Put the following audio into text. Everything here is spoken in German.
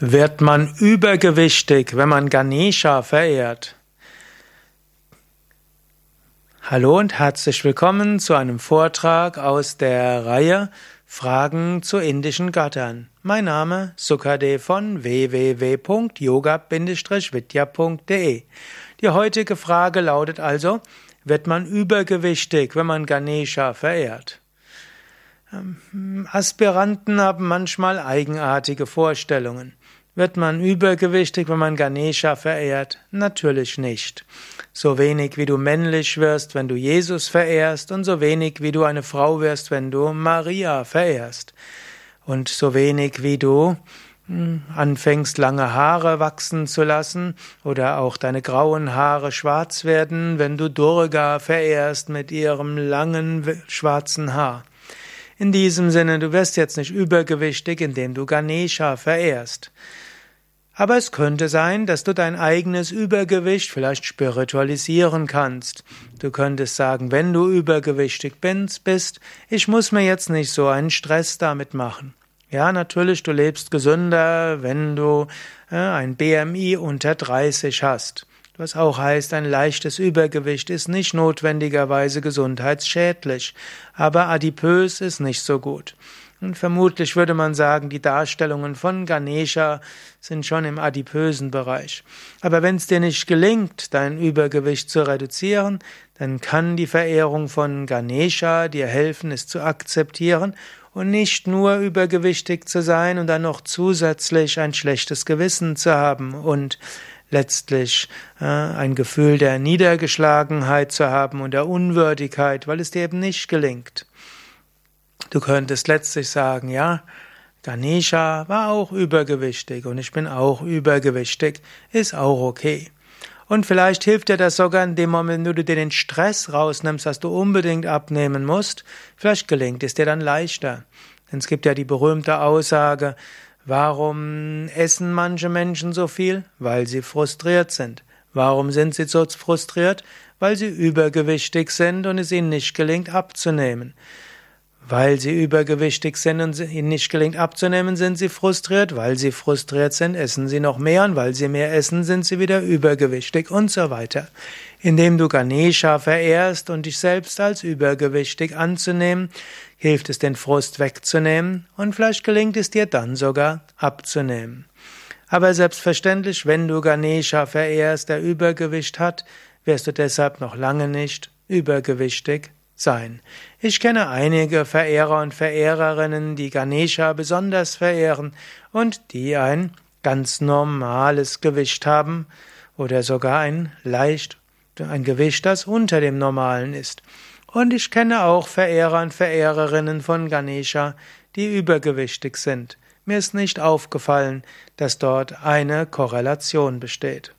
Wird man übergewichtig, wenn man Ganesha verehrt? Hallo und herzlich willkommen zu einem Vortrag aus der Reihe Fragen zu indischen Göttern. Mein Name Sukade von www.yoga-vidya.de. Die heutige Frage lautet also, wird man übergewichtig, wenn man Ganesha verehrt? Aspiranten haben manchmal eigenartige Vorstellungen. Wird man übergewichtig, wenn man Ganesha verehrt? Natürlich nicht. So wenig wie du männlich wirst, wenn du Jesus verehrst, und so wenig wie du eine Frau wirst, wenn du Maria verehrst. Und so wenig wie du hm, anfängst, lange Haare wachsen zu lassen oder auch deine grauen Haare schwarz werden, wenn du Durga verehrst mit ihrem langen schwarzen Haar. In diesem Sinne, du wirst jetzt nicht übergewichtig, indem du Ganesha verehrst. Aber es könnte sein, dass du dein eigenes Übergewicht vielleicht spiritualisieren kannst. Du könntest sagen, wenn du übergewichtig bist, ich muss mir jetzt nicht so einen Stress damit machen. Ja, natürlich, du lebst gesünder, wenn du äh, ein BMI unter 30 hast. Was auch heißt, ein leichtes Übergewicht ist nicht notwendigerweise gesundheitsschädlich, aber adipös ist nicht so gut. Und vermutlich würde man sagen, die Darstellungen von Ganesha sind schon im adipösen Bereich. Aber wenn es dir nicht gelingt, dein Übergewicht zu reduzieren, dann kann die Verehrung von Ganesha dir helfen, es zu akzeptieren und nicht nur übergewichtig zu sein und dann noch zusätzlich ein schlechtes Gewissen zu haben und letztlich äh, ein Gefühl der Niedergeschlagenheit zu haben und der Unwürdigkeit, weil es dir eben nicht gelingt. Du könntest letztlich sagen, ja, Ganesha war auch übergewichtig und ich bin auch übergewichtig, ist auch okay. Und vielleicht hilft dir das sogar in dem Moment, wenn du dir den Stress rausnimmst, dass du unbedingt abnehmen musst. Vielleicht gelingt es dir dann leichter. Denn es gibt ja die berühmte Aussage, Warum essen manche Menschen so viel? Weil sie frustriert sind. Warum sind sie so frustriert? Weil sie übergewichtig sind und es ihnen nicht gelingt abzunehmen. Weil sie übergewichtig sind und ihnen nicht gelingt abzunehmen, sind sie frustriert. Weil sie frustriert sind, essen sie noch mehr und weil sie mehr essen, sind sie wieder übergewichtig und so weiter. Indem du Ganesha verehrst und dich selbst als übergewichtig anzunehmen, hilft es den Frust wegzunehmen und vielleicht gelingt es dir dann sogar abzunehmen. Aber selbstverständlich, wenn du Ganesha verehrst, der Übergewicht hat, wirst du deshalb noch lange nicht übergewichtig sein. Ich kenne einige Verehrer und Verehrerinnen, die Ganesha besonders verehren und die ein ganz normales Gewicht haben oder sogar ein leicht, ein Gewicht, das unter dem normalen ist. Und ich kenne auch Verehrer und Verehrerinnen von Ganesha, die übergewichtig sind. Mir ist nicht aufgefallen, dass dort eine Korrelation besteht.